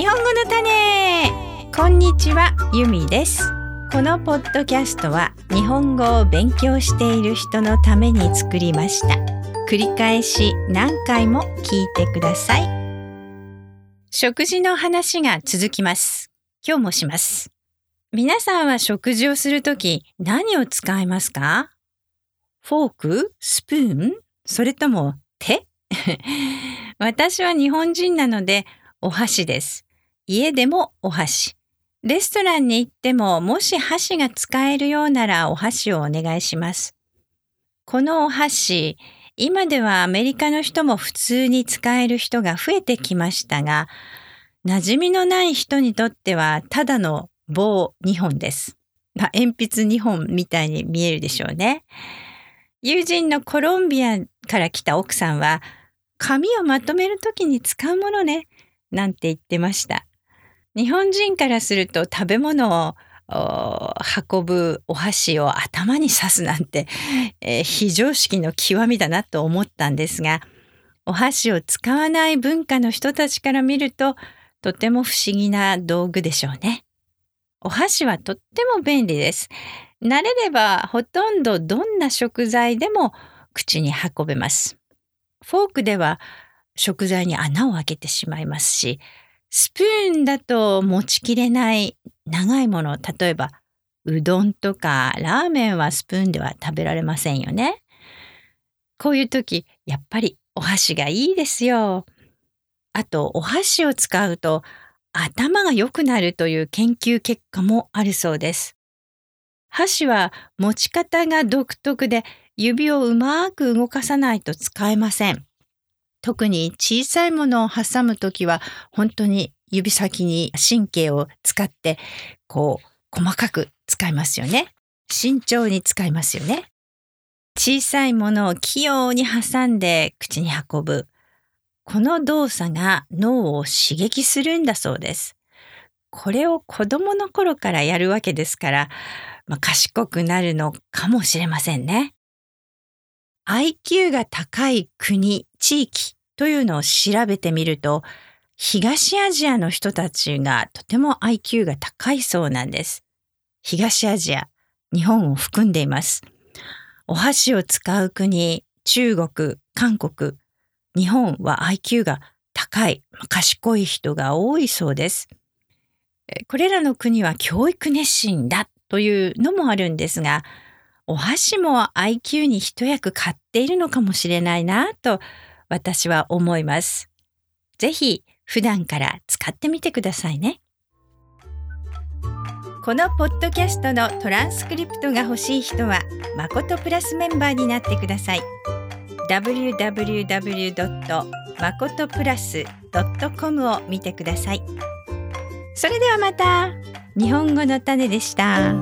日本語の種。こんにちはゆみです。このポッドキャストは日本語を勉強している人のために作りました。繰り返し何回も聞いてください。食事の話が続きます。今日もします。皆さんは食事をするとき何を使いますか？フォーク？スプーン？それとも手？私は日本人なのでお箸です。家でもお箸。レストランに行ってももし箸が使えるようならお箸をお願いします。このお箸、今ではアメリカの人も普通に使える人が増えてきましたが、馴染みのない人にとってはただの棒2本です。まあ、鉛筆2本みたいに見えるでしょうね。友人のコロンビアから来た奥さんは、紙をまとめるときに使うものね。なんて言ってました。日本人からすると食べ物を運ぶお箸を頭に刺すなんて、えー、非常識の極みだなと思ったんですがお箸を使わない文化の人たちから見るととても不思議な道具でしょうね。お箸はとっても便利です。慣れればほとんどどんな食材でも口に運べます。フォークでは食材に穴を開けてしまいますし、スプーンだと持ちきれない長いもの、例えばうどんとかラーメンはスプーンでは食べられませんよね。こういう時、やっぱりお箸がいいですよ。あと、お箸を使うと頭が良くなるという研究結果もあるそうです。箸は持ち方が独特で指をうまく動かさないと使えません。特に小さいものを挟むときは本当に指先に神経を使ってこう細かく使いますよね。慎重に使いますよね。小さいものを器用に挟んで口に運ぶ。この動作が脳を刺激するんだそうです。これを子供の頃からやるわけですから、まあ、賢くなるのかもしれませんね。IQ が高い国、地域というのを調べてみると、東アジアの人たちがとても IQ が高いそうなんです。東アジア、日本を含んでいます。お箸を使う国、中国、韓国、日本は IQ が高い、賢い人が多いそうです。これらの国は教育熱心だというのもあるんですが、お箸も IQ に一役買っているのかもしれないなと私は思います。ぜひ普段から使ってみてくださいね。このポッドキャストのトランスクリプトが欲しい人は、まことプラスメンバーになってください。www. まことプラス .com を見てください。それではまた。日本語の種でした。